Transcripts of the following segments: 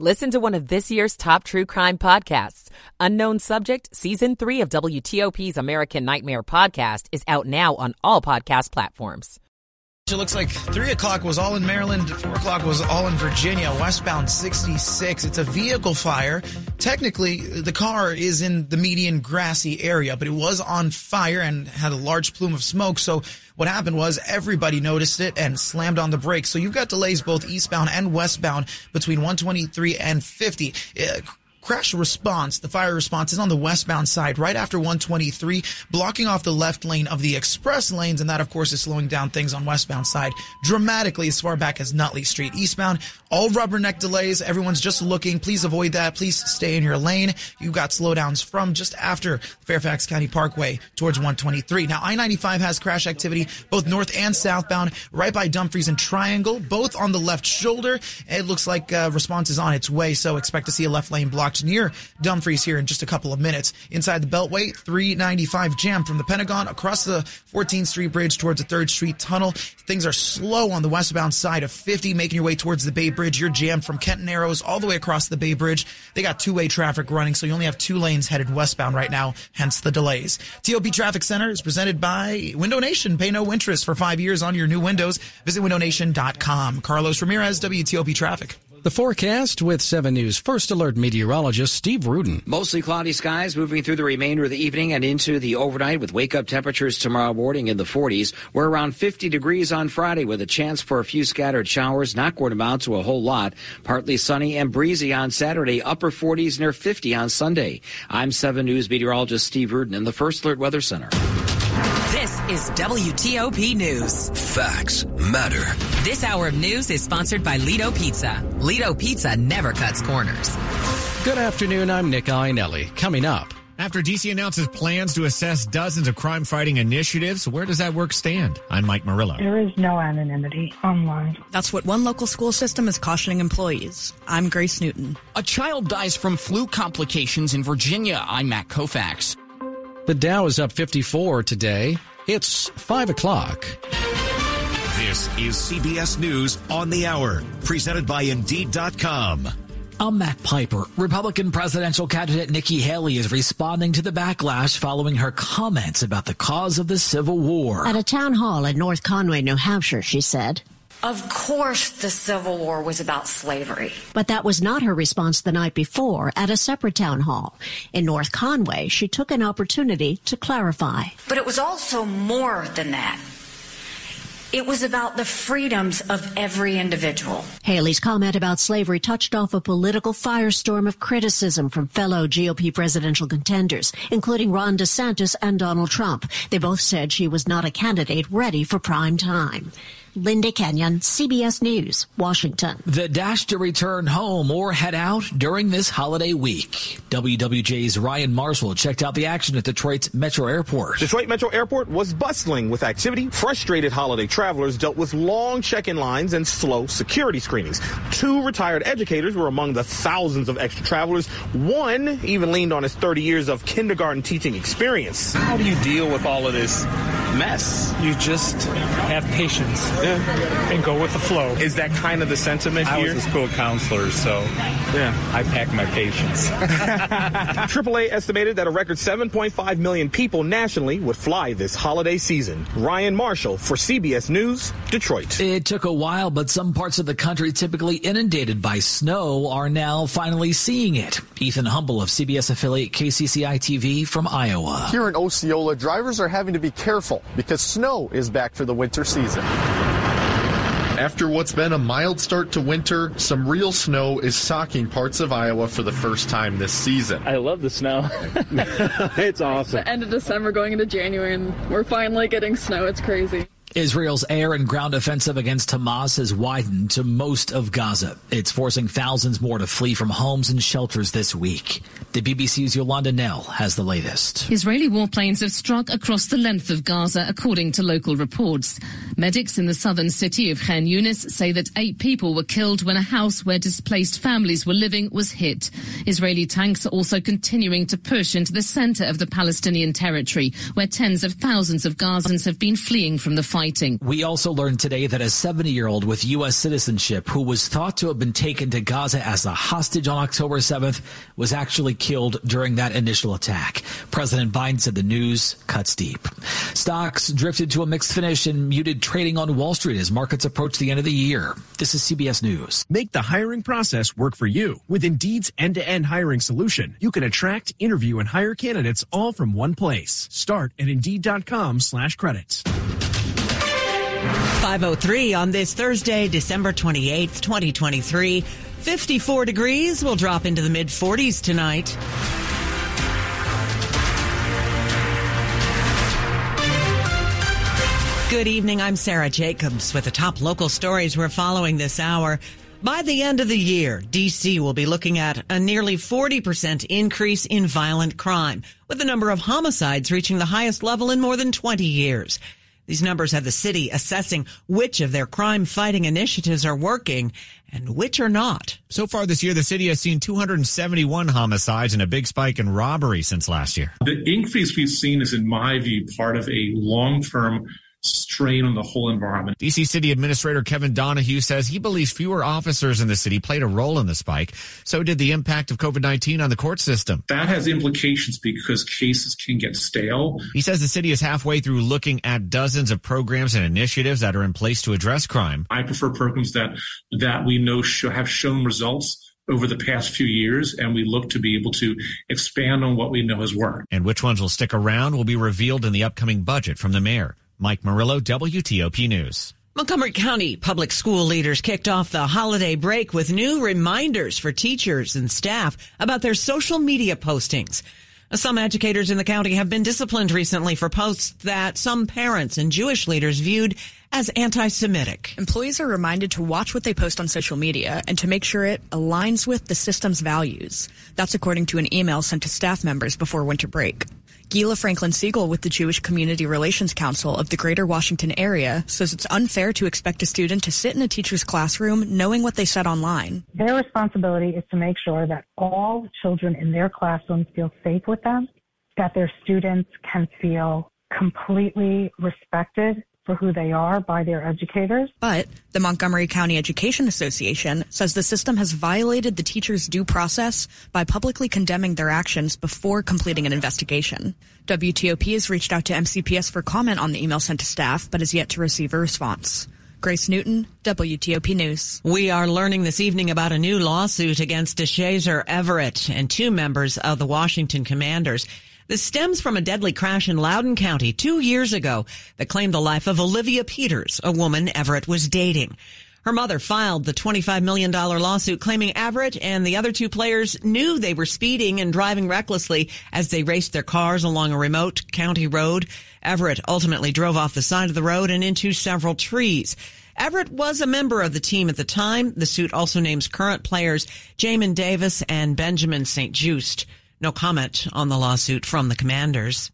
Listen to one of this year's top true crime podcasts. Unknown Subject, Season 3 of WTOP's American Nightmare podcast is out now on all podcast platforms. It looks like 3 o'clock was all in Maryland, 4 o'clock was all in Virginia, westbound 66. It's a vehicle fire. Technically, the car is in the median grassy area, but it was on fire and had a large plume of smoke. So what happened was everybody noticed it and slammed on the brakes. So you've got delays both eastbound and westbound between 123 and 50. Uh, Crash response, the fire response is on the westbound side right after 123, blocking off the left lane of the express lanes. And that, of course, is slowing down things on westbound side dramatically as far back as Nutley Street. Eastbound, all rubberneck delays. Everyone's just looking. Please avoid that. Please stay in your lane. You've got slowdowns from just after Fairfax County Parkway towards 123. Now, I-95 has crash activity both north and southbound right by Dumfries and Triangle, both on the left shoulder. It looks like uh, response is on its way. So expect to see a left lane near Dumfries here in just a couple of minutes. Inside the Beltway, 395 jam from the Pentagon across the 14th Street Bridge towards the 3rd Street Tunnel. Things are slow on the westbound side of 50, making your way towards the Bay Bridge. You're jammed from Kent Narrows all the way across the Bay Bridge. They got two-way traffic running, so you only have two lanes headed westbound right now, hence the delays. TOP Traffic Center is presented by Window Nation. Pay no interest for five years on your new windows. Visit windownation.com. Carlos Ramirez, WTOP Traffic. The forecast with 7 News First Alert meteorologist Steve Rudin. Mostly cloudy skies moving through the remainder of the evening and into the overnight with wake up temperatures tomorrow morning in the 40s. We're around 50 degrees on Friday with a chance for a few scattered showers, not going to amount to a whole lot. Partly sunny and breezy on Saturday, upper 40s near 50 on Sunday. I'm 7 News meteorologist Steve Rudin in the First Alert Weather Center. This is WTOP News. Facts matter. This hour of news is sponsored by Ledo Pizza. Ledo Pizza never cuts corners. Good afternoon. I'm Nick Iannelli. Coming up. After DC announces plans to assess dozens of crime fighting initiatives, where does that work stand? I'm Mike Murillo. There is no anonymity online. That's what one local school system is cautioning employees. I'm Grace Newton. A child dies from flu complications in Virginia. I'm Matt Koufax. The Dow is up 54 today. It's 5 o'clock. This is CBS News on the Hour, presented by Indeed.com. I'm Matt Piper. Republican presidential candidate Nikki Haley is responding to the backlash following her comments about the cause of the Civil War. At a town hall in North Conway, New Hampshire, she said, of course, the Civil War was about slavery. But that was not her response the night before at a separate town hall. In North Conway, she took an opportunity to clarify. But it was also more than that. It was about the freedoms of every individual. Haley's comment about slavery touched off a political firestorm of criticism from fellow GOP presidential contenders, including Ron DeSantis and Donald Trump. They both said she was not a candidate ready for prime time. Linda Kenyon, CBS News, Washington. The dash to return home or head out during this holiday week. WWJ's Ryan Marshall checked out the action at Detroit's Metro Airport. Detroit Metro Airport was bustling with activity. Frustrated holiday travelers dealt with long check-in lines and slow security screenings. Two retired educators were among the thousands of extra travelers. One even leaned on his 30 years of kindergarten teaching experience. How do you deal with all of this mess? You just have patience yeah. and go with the flow. Is that kind of the sentiment I here? I was a school counselor, so yeah, I pack my patience. AAA estimated that a record 7.5 million people nationally would fly this holiday season. Ryan Marshall for CBS News, Detroit. It took a while, but some parts of the country typically inundated by snow are now finally seeing it. Ethan Humble of CBS affiliate KCCI TV from Iowa. Here in Osceola, drivers are having to be careful because snow is back for the winter season. After what's been a mild start to winter, some real snow is socking parts of Iowa for the first time this season. I love the snow. it's awesome. The end of December going into January, and we're finally getting snow. It's crazy. Israel's air and ground offensive against Hamas has widened to most of Gaza. It's forcing thousands more to flee from homes and shelters this week. The BBC's Yolande Knell has the latest. Israeli warplanes have struck across the length of Gaza, according to local reports. Medics in the southern city of Khan Yunis say that eight people were killed when a house where displaced families were living was hit. Israeli tanks are also continuing to push into the center of the Palestinian territory, where tens of thousands of Gazans have been fleeing from the fight fighting. We also learned today that a 70 year old with U.S. citizenship who was thought to have been taken to Gaza as a hostage on October 7th was actually killed during that initial attack. President Biden said the news cuts deep. Stocks drifted to a mixed finish and muted trading on Wall Street as markets approach the end of the year. This is CBS News. Make the hiring process work for you. With Indeed's end to end hiring solution, you can attract, interview, and hire candidates all from one place. Start at Indeed.com slash credits. 503 on this Thursday, December 28th, 2023. 54 degrees will drop into the mid 40s tonight. Good evening. I'm Sarah Jacobs with the top local stories we're following this hour. By the end of the year, DC will be looking at a nearly 40% increase in violent crime, with the number of homicides reaching the highest level in more than 20 years. These numbers have the city assessing which of their crime fighting initiatives are working and which are not. So far this year, the city has seen 271 homicides and a big spike in robbery since last year. The increase we've seen is, in my view, part of a long term strain on the whole environment. DC City Administrator Kevin Donahue says he believes fewer officers in the city played a role in the spike. So did the impact of COVID 19 on the court system. That has implications because cases can get stale. He says the city is halfway through looking at dozens of programs and initiatives that are in place to address crime. I prefer programs that that we know show, have shown results over the past few years, and we look to be able to expand on what we know has worked. And which ones will stick around will be revealed in the upcoming budget from the mayor. Mike Murillo, WTOP News. Montgomery County public school leaders kicked off the holiday break with new reminders for teachers and staff about their social media postings. Some educators in the county have been disciplined recently for posts that some parents and Jewish leaders viewed as anti-Semitic. Employees are reminded to watch what they post on social media and to make sure it aligns with the system's values. That's according to an email sent to staff members before winter break. Guila Franklin Siegel with the Jewish Community Relations Council of the Greater Washington area says it's unfair to expect a student to sit in a teacher's classroom knowing what they said online. Their responsibility is to make sure that all children in their classrooms feel safe with them, that their students can feel completely respected for who they are by their educators. But the Montgomery County Education Association says the system has violated the teachers' due process by publicly condemning their actions before completing an investigation. WTOP has reached out to MCPS for comment on the email sent to staff, but has yet to receive a response. Grace Newton, WTOP News. We are learning this evening about a new lawsuit against Deshazor Everett and two members of the Washington Commanders. This stems from a deadly crash in Loudoun County two years ago that claimed the life of Olivia Peters, a woman Everett was dating. Her mother filed the $25 million lawsuit claiming Everett and the other two players knew they were speeding and driving recklessly as they raced their cars along a remote county road. Everett ultimately drove off the side of the road and into several trees. Everett was a member of the team at the time. The suit also names current players Jamin Davis and Benjamin St-Juste. No comment on the lawsuit from the commanders.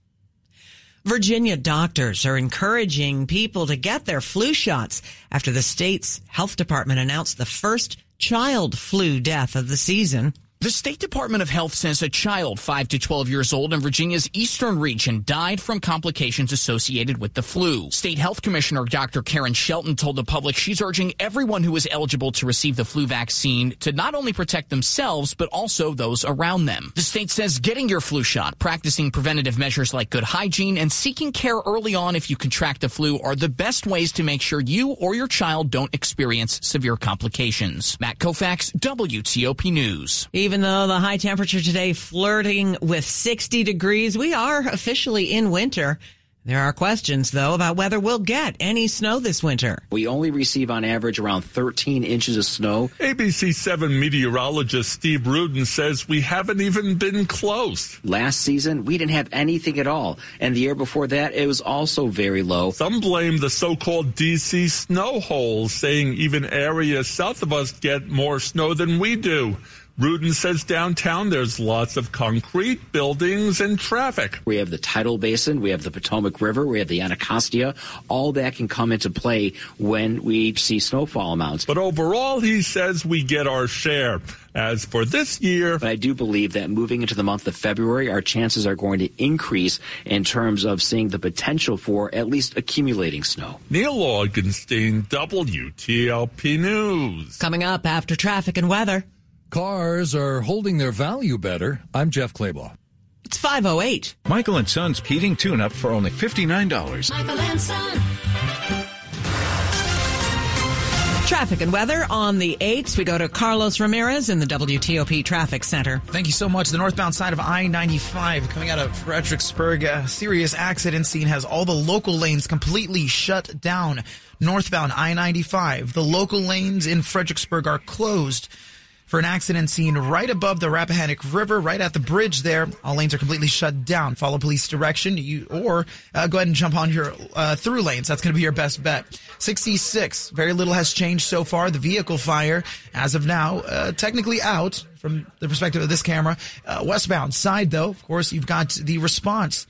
Virginia doctors are encouraging people to get their flu shots after the state's health department announced the first child flu death of the season. The State Department of Health says a child 5 to 12 years old in Virginia's eastern region died from complications associated with the flu. State Health Commissioner Dr. Karen Shelton told the public she's urging everyone who is eligible to receive the flu vaccine to not only protect themselves, but also those around them. The state says getting your flu shot, practicing preventative measures like good hygiene, and seeking care early on if you contract the flu are the best ways to make sure you or your child don't experience severe complications. Matt Koufax, WTOP News. Though the high temperature today flirting with 60 degrees, we are officially in winter. There are questions, though, about whether we'll get any snow this winter. We only receive on average around 13 inches of snow. ABC 7 meteorologist Steve Rudin says we haven't even been close. Last season, we didn't have anything at all. And the year before that, it was also very low. Some blame the so called DC snow holes, saying even areas south of us get more snow than we do. Rudin says downtown there's lots of concrete, buildings, and traffic. We have the tidal basin, we have the Potomac River, we have the Anacostia. All that can come into play when we see snowfall amounts. But overall, he says we get our share. As for this year, but I do believe that moving into the month of February, our chances are going to increase in terms of seeing the potential for at least accumulating snow. Neil Augenstein, WTOP News. Coming up after traffic and weather. Cars are holding their value better. I'm Jeff Claybaugh. It's 508. Michael and Son's heating tune up for only $59. Michael and Son. Traffic and weather on the 8th. We go to Carlos Ramirez in the WTOP Traffic Center. Thank you so much. The northbound side of I 95 coming out of Fredericksburg, a serious accident scene has all the local lanes completely shut down. Northbound I 95, the local lanes in Fredericksburg are closed for an accident scene right above the Rappahannock River, right at the bridge there. All lanes are completely shut down. Follow police direction, you or uh, go ahead and jump on your uh, through lanes. That's going to be your best bet. 66. Very little has changed so far. The vehicle fire, as of now, uh, technically out from the perspective of this camera. Uh, westbound side, though, of course, you've got the response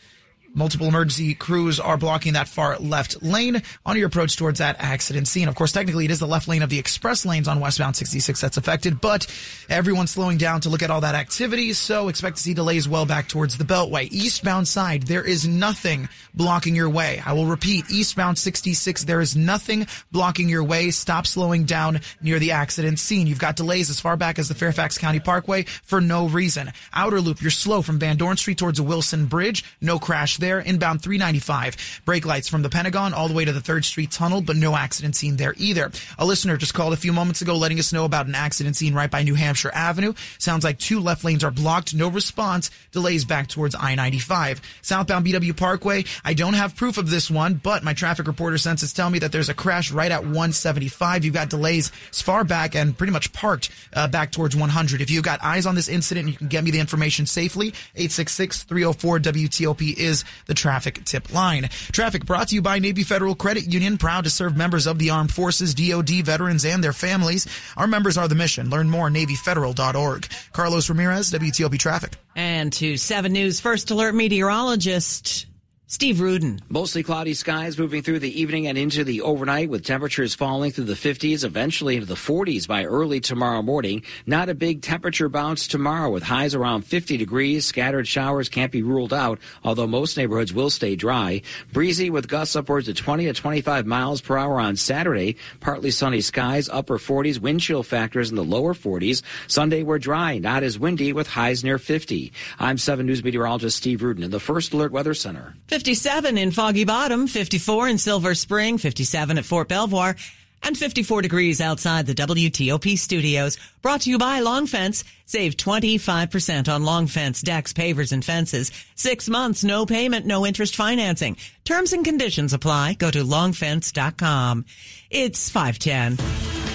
Multiple emergency crews are blocking that far left lane on your approach towards that accident scene. Of course, technically it is the left lane of the express lanes on westbound 66 that's affected, but everyone's slowing down to look at all that activity, so expect to see delays well back towards the Beltway. Eastbound side, there is nothing blocking your way. I will repeat, eastbound 66, there is nothing blocking your way. Stop slowing down near the accident scene. You've got delays as far back as the Fairfax County Parkway for no reason. Outer loop, you're slow from Van Dorn Street towards the Wilson Bridge. No crash there. Inbound 395. Brake lights from the Pentagon all the way to the 3rd Street Tunnel, but no accident scene there either. A listener just called a few moments ago letting us know about an accident scene right by New Hampshire Avenue. Sounds like two left lanes are blocked. No response. Delays back towards I-95. Southbound BW Parkway. I don't have proof of this one, but my traffic reporter senses tell me that there's a crash right at 175. You've got delays as far back and pretty much parked uh, back towards 100. If you've got eyes on this incident, you can get me the information safely. 866-304-WTOP is the traffic tip line. Traffic brought to you by Navy Federal Credit Union, proud to serve members of the armed forces, DoD veterans, and their families. Our members are the mission. Learn more NavyFederal.org. Carlos Ramirez, WTOP Traffic. And to 7 News First Alert meteorologist Steve Rudin. Mostly cloudy skies moving through the evening and into the overnight with temperatures falling through the 50s, eventually into the 40s by early tomorrow morning. Not a big temperature bounce tomorrow with highs around 50 degrees. Scattered showers can't be ruled out, although most neighborhoods will stay dry. Breezy with gusts upwards of 20 to 25 miles per hour on Saturday. Partly sunny skies, upper 40s, wind chill factors in the lower 40s. Sunday we're dry, not as windy with highs near 50. I'm 7 News meteorologist Steve Rudin in the First Alert Weather Center. 57 in Foggy Bottom, 54 in Silver Spring, 57 at Fort Belvoir, and 54 degrees outside the WTOP studios. Brought to you by Long Fence. Save 25% on Long Fence decks, pavers, and fences. Six months, no payment, no interest financing. Terms and conditions apply. Go to longfence.com. It's 510.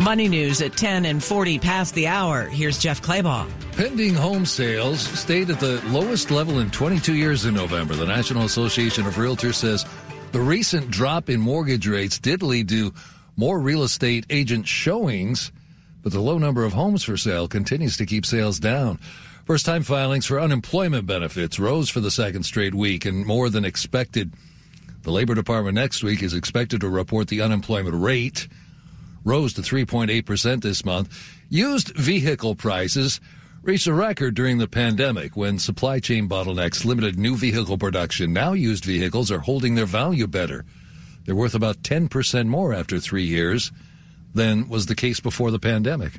Money news at 10 and 40 past the hour. Here's Jeff Claybaugh. Pending home sales stayed at the lowest level in 22 years in November. The National Association of Realtors says the recent drop in mortgage rates did lead to more real estate agent showings, but the low number of homes for sale continues to keep sales down. First time filings for unemployment benefits rose for the second straight week and more than expected. The Labor Department next week is expected to report the unemployment rate rose to 3.8% this month. Used vehicle prices reached a record during the pandemic when supply chain bottlenecks limited new vehicle production. Now used vehicles are holding their value better. They're worth about 10% more after three years than was the case before the pandemic.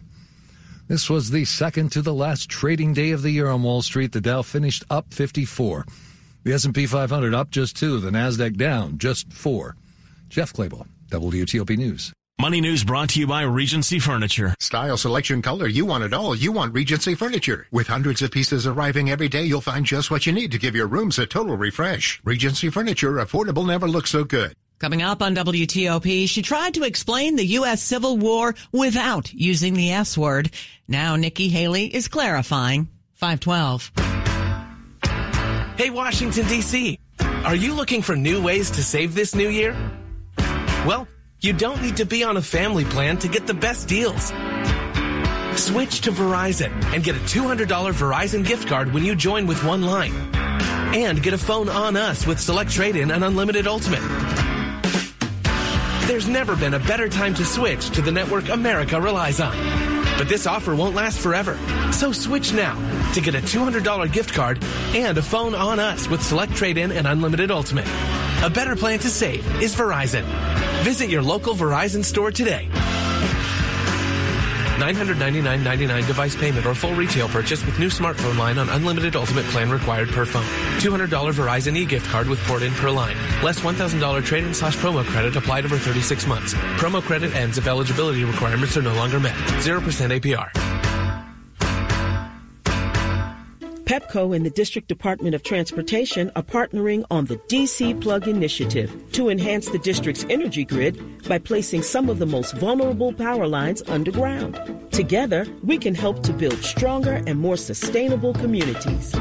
This was the second to the last trading day of the year on Wall Street. The Dow finished up 54. The S&P 500 up just two. The Nasdaq down just four. Jeff Claybaugh, WTOP News. Money News brought to you by Regency Furniture. Style, selection, color, you want it all. You want Regency Furniture. With hundreds of pieces arriving every day, you'll find just what you need to give your rooms a total refresh. Regency Furniture, affordable never looks so good. Coming up on WTOP, she tried to explain the U.S. Civil War without using the S word. Now Nikki Haley is clarifying. 512. Hey, Washington, D.C. Are you looking for new ways to save this new year? Well, you don't need to be on a family plan to get the best deals. Switch to Verizon and get a $200 Verizon gift card when you join with one line. And get a phone on us with Select Trade In and Unlimited Ultimate. There's never been a better time to switch to the network America relies on. But this offer won't last forever. So switch now to get a $200 gift card and a phone on us with Select Trade In and Unlimited Ultimate. A better plan to save is Verizon. Visit your local Verizon store today. $999.99 device payment or full retail purchase with new smartphone line on unlimited ultimate plan required per phone. $200 Verizon e-gift card with port in per line. Less $1,000 trade-in slash promo credit applied over 36 months. Promo credit ends if eligibility requirements are no longer met. 0% APR. PEPCO and the District Department of Transportation are partnering on the DC Plug Initiative to enhance the district's energy grid by placing some of the most vulnerable power lines underground. Together, we can help to build stronger and more sustainable communities.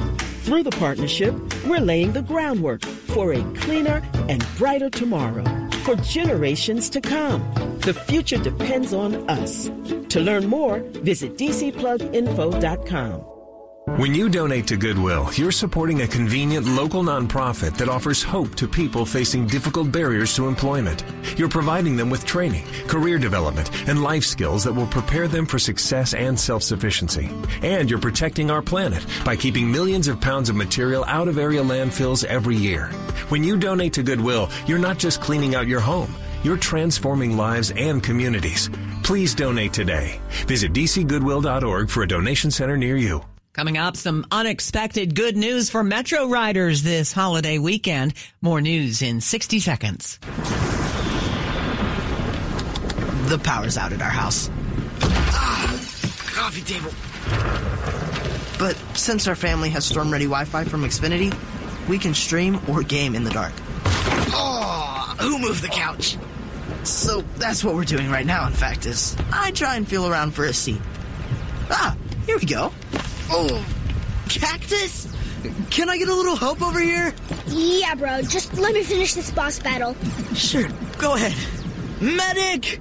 Through the partnership, we're laying the groundwork for a cleaner and brighter tomorrow for generations to come. The future depends on us. To learn more, visit dcpluginfo.com. When you donate to Goodwill, you're supporting a convenient local nonprofit that offers hope to people facing difficult barriers to employment. You're providing them with training, career development, and life skills that will prepare them for success and self-sufficiency. And you're protecting our planet by keeping millions of pounds of material out of area landfills every year. When you donate to Goodwill, you're not just cleaning out your home, you're transforming lives and communities. Please donate today. Visit dcgoodwill.org for a donation center near you. Coming up, some unexpected good news for Metro riders this holiday weekend. More news in 60 seconds. The power's out at our house. Ah, coffee table. But since our family has storm ready Wi Fi from Xfinity, we can stream or game in the dark. Oh, who moved the couch? So that's what we're doing right now, in fact, is I try and feel around for a seat. Ah, here we go. Oh, cactus? Can I get a little help over here? Yeah, bro. Just let me finish this boss battle. Sure, go ahead. Medic!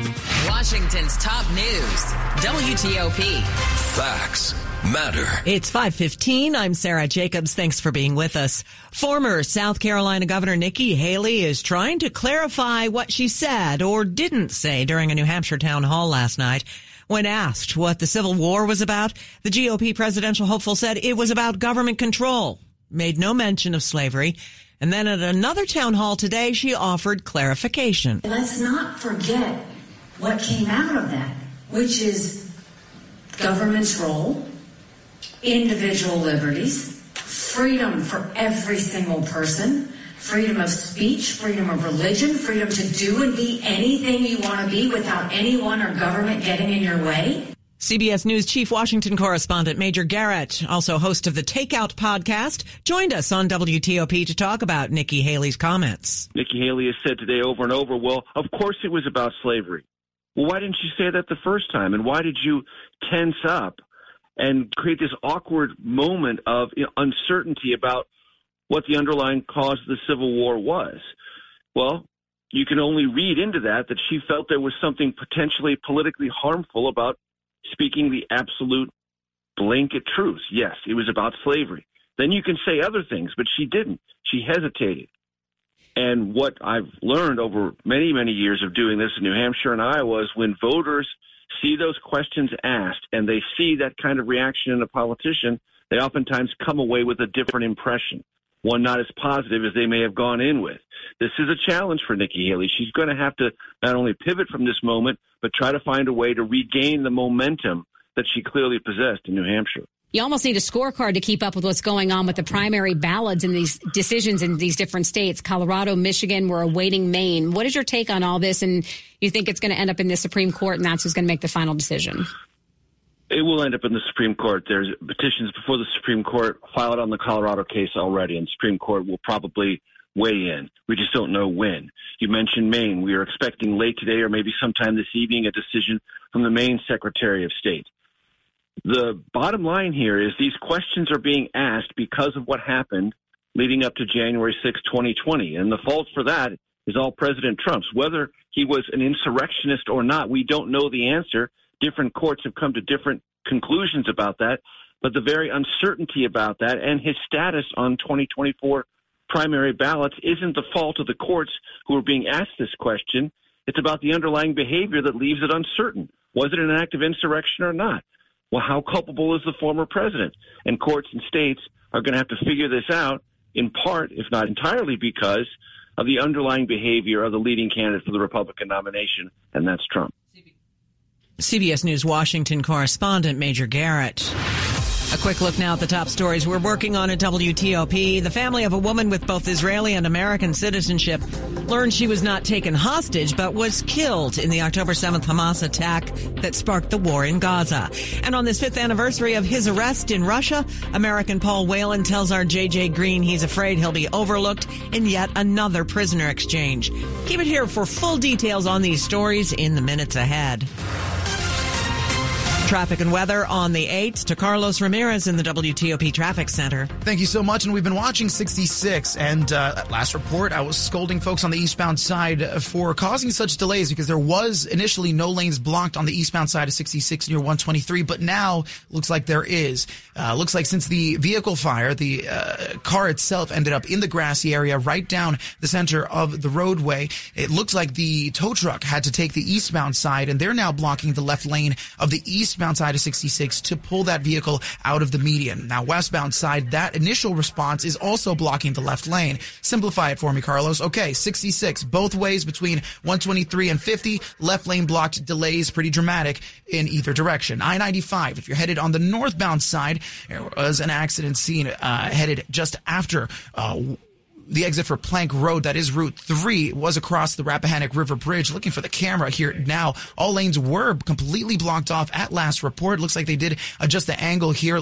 Washington's top news. WTOP. Facts matter. It's 515. I'm Sarah Jacobs. Thanks for being with us. Former South Carolina Governor Nikki Haley is trying to clarify what she said or didn't say during a New Hampshire town hall last night. When asked what the Civil War was about, the GOP presidential hopeful said it was about government control, made no mention of slavery. And then at another town hall today, she offered clarification. Let's not forget what came out of that, which is government's role, individual liberties, freedom for every single person, freedom of speech, freedom of religion, freedom to do and be anything you want to be without anyone or government getting in your way. CBS News Chief Washington correspondent Major Garrett, also host of the Takeout podcast, joined us on WTOP to talk about Nikki Haley's comments. Nikki Haley has said today over and over, well, of course it was about slavery. Well, why didn't you say that the first time? And why did you tense up and create this awkward moment of you know, uncertainty about what the underlying cause of the Civil War was? Well, you can only read into that that she felt there was something potentially politically harmful about speaking the absolute blanket truth. Yes, it was about slavery. Then you can say other things, but she didn't. She hesitated. And what I've learned over many, many years of doing this in New Hampshire and Iowa is when voters see those questions asked and they see that kind of reaction in a politician, they oftentimes come away with a different impression, one not as positive as they may have gone in with. This is a challenge for Nikki Haley. She's going to have to not only pivot from this moment, but try to find a way to regain the momentum that she clearly possessed in New Hampshire. You almost need a scorecard to keep up with what's going on with the primary ballots and these decisions in these different states. Colorado, Michigan, we're awaiting Maine. What is your take on all this? And you think it's going to end up in the Supreme Court and that's who's going to make the final decision? It will end up in the Supreme Court. There's petitions before the Supreme Court filed on the Colorado case already, and Supreme Court will probably weigh in. We just don't know when. You mentioned Maine. We are expecting late today or maybe sometime this evening a decision from the Maine Secretary of State. The bottom line here is these questions are being asked because of what happened leading up to January 6, 2020. And the fault for that is all President Trump's. Whether he was an insurrectionist or not, we don't know the answer. Different courts have come to different conclusions about that. But the very uncertainty about that and his status on 2024 primary ballots isn't the fault of the courts who are being asked this question. It's about the underlying behavior that leaves it uncertain. Was it an act of insurrection or not? Well, how culpable is the former president? And courts and states are going to have to figure this out in part, if not entirely, because of the underlying behavior of the leading candidate for the Republican nomination, and that's Trump. CBS News Washington correspondent Major Garrett. A quick look now at the top stories we're working on at WTOP. The family of a woman with both Israeli and American citizenship learned she was not taken hostage, but was killed in the October 7th Hamas attack that sparked the war in Gaza. And on this fifth anniversary of his arrest in Russia, American Paul Whelan tells our JJ Green he's afraid he'll be overlooked in yet another prisoner exchange. Keep it here for full details on these stories in the minutes ahead. Traffic and weather on the 8th to Carlos Ramirez in the WTOP Traffic Center. Thank you so much. And we've been watching 66. And uh, last report, I was scolding folks on the eastbound side for causing such delays because there was initially no lanes blocked on the eastbound side of 66 near 123. But now looks like there is. Uh, looks like since the vehicle fire, the uh, car itself ended up in the grassy area right down the center of the roadway. It looks like the tow truck had to take the eastbound side and they're now blocking the left lane of the eastbound side of 66 to pull that vehicle out of the median. Now, westbound side, that initial response is also blocking the left lane. Simplify it for me, Carlos. Okay, 66, both ways between 123 and 50, left lane blocked delays pretty dramatic in either direction. I-95, if you're headed on the northbound side, there was an accident scene uh, headed just after uh, the exit for Plank Road, that is Route 3, was across the Rappahannock River Bridge. Looking for the camera here now. All lanes were completely blocked off at last report. Looks like they did adjust the angle here.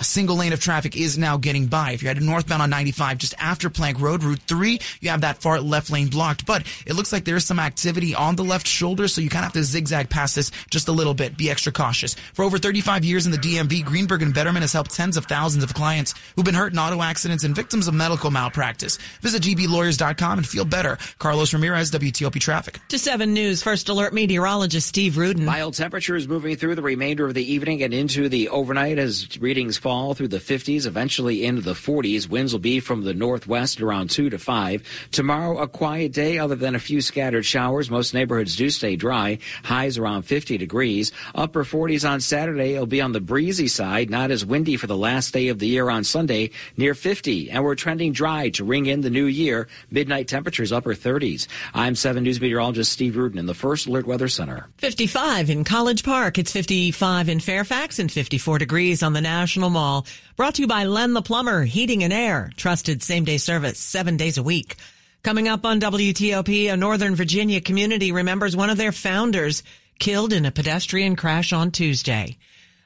A single lane of traffic is now getting by. If you're headed northbound on 95, just after Plank Road, Route 3, you have that far left lane blocked. But it looks like there's some activity on the left shoulder, so you kind of have to zigzag past this just a little bit. Be extra cautious. For over 35 years in the DMV, Greenberg and Bederman has helped tens of thousands of clients who've been hurt in auto accidents and victims of medical malpractice. Visit gblawyers.com and feel better. Carlos Ramirez, WTOP Traffic. To 7 News, First Alert meteorologist Steve Rudin. Mild temperatures moving through the remainder of the evening and into the overnight as readings fall fall through the 50s, eventually into the 40s. Winds will be from the northwest around 2 to 5. Tomorrow, a quiet day other than a few scattered showers. Most neighborhoods do stay dry. Highs around 50 degrees. Upper 40s on Saturday. It'll be on the breezy side, not as windy for the last day of the year on Sunday, near 50. And we're trending dry to ring in the new year. Midnight temperatures upper 30s. I'm 7 News meteorologist Steve Rudin in the First Alert Weather Center. 55 in College Park. It's 55 in Fairfax and 54 degrees on the National Mall. Brought to you by Len the Plumber, Heating and Air. Trusted same day service seven days a week. Coming up on WTOP, a Northern Virginia community remembers one of their founders killed in a pedestrian crash on Tuesday.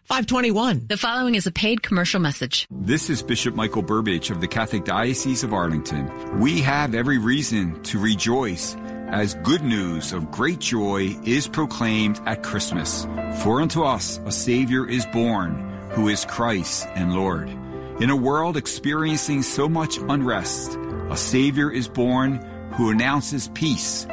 521. The following is a paid commercial message. This is Bishop Michael Burbidge of the Catholic Diocese of Arlington. We have every reason to rejoice as good news of great joy is proclaimed at Christmas. For unto us a Savior is born who is Christ and Lord. In a world experiencing so much unrest, a Savior is born who announces peace,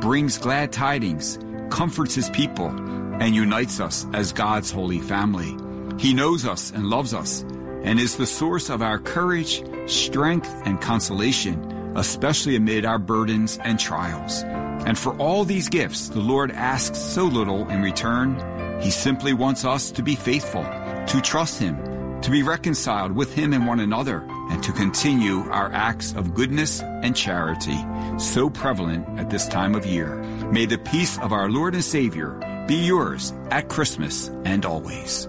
brings glad tidings, comforts his people, and unites us as God's holy family. He knows us and loves us and is the source of our courage, strength, and consolation, especially amid our burdens and trials. And for all these gifts, the Lord asks so little in return He simply wants us to be faithful, to trust Him, to be reconciled with Him and one another, and to continue our acts of goodness and charity, so prevalent at this time of year. May the peace of our Lord and Savior be yours at Christmas and always.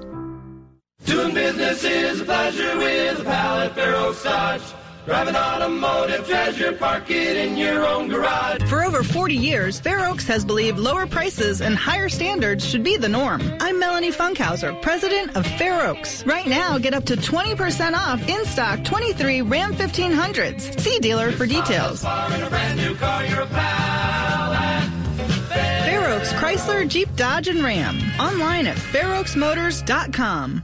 Doing business is a pleasure with a pal at Fair Dodge. Drive an automotive treasure, park it in your own garage. For over 40 years, Fair Oaks has believed lower prices and higher standards should be the norm. I'm Melanie Funkhauser, president of Fair Oaks. Right now, get up to 20% off in stock 23 Ram 1500s. See dealer for details. Fair Oaks Chrysler, Jeep, Dodge, and Ram. Online at fairoaksmotors.com.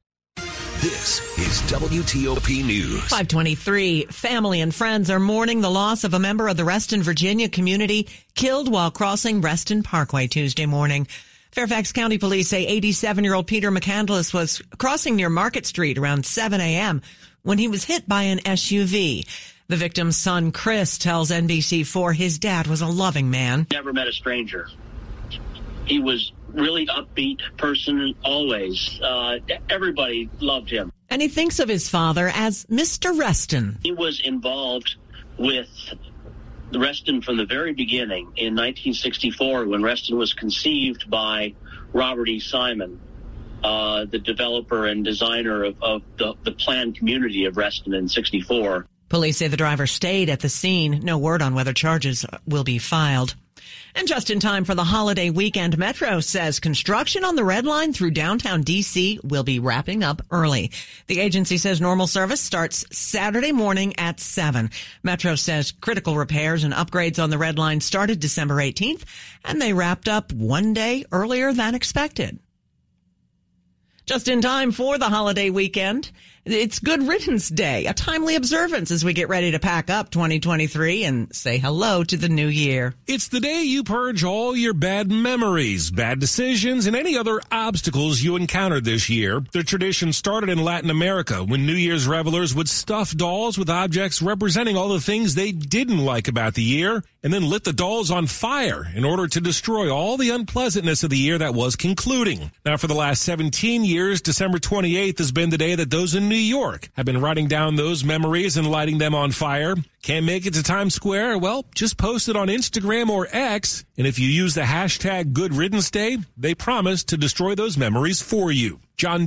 This is WTOP News. 523. Family and friends are mourning the loss of a member of the Reston, Virginia community killed while crossing Reston Parkway Tuesday morning. Fairfax County Police say 87 year old Peter McCandless was crossing near Market Street around 7 a.m. when he was hit by an SUV. The victim's son, Chris, tells NBC4 his dad was a loving man. Never met a stranger. He was really upbeat person always. Uh, everybody loved him. And he thinks of his father as Mr. Reston. He was involved with Reston from the very beginning in 1964 when Reston was conceived by Robert E. Simon, uh, the developer and designer of, of the, the planned community of Reston in 64. Police say the driver stayed at the scene. No word on whether charges will be filed. And just in time for the holiday weekend, Metro says construction on the Red Line through downtown DC will be wrapping up early. The agency says normal service starts Saturday morning at 7. Metro says critical repairs and upgrades on the Red Line started December 18th and they wrapped up one day earlier than expected. Just in time for the holiday weekend. It's Good Riddance Day, a timely observance as we get ready to pack up 2023 and say hello to the new year. It's the day you purge all your bad memories, bad decisions, and any other obstacles you encountered this year. The tradition started in Latin America when New Year's revelers would stuff dolls with objects representing all the things they didn't like about the year and then lit the dolls on fire in order to destroy all the unpleasantness of the year that was concluding. Now, for the last 17 years, December 28th has been the day that those in New York have been writing down those memories and lighting them on fire. Can't make it to Times Square? Well, just post it on Instagram or X, and if you use the hashtag Good Riddance Day, they promise to destroy those memories for you. John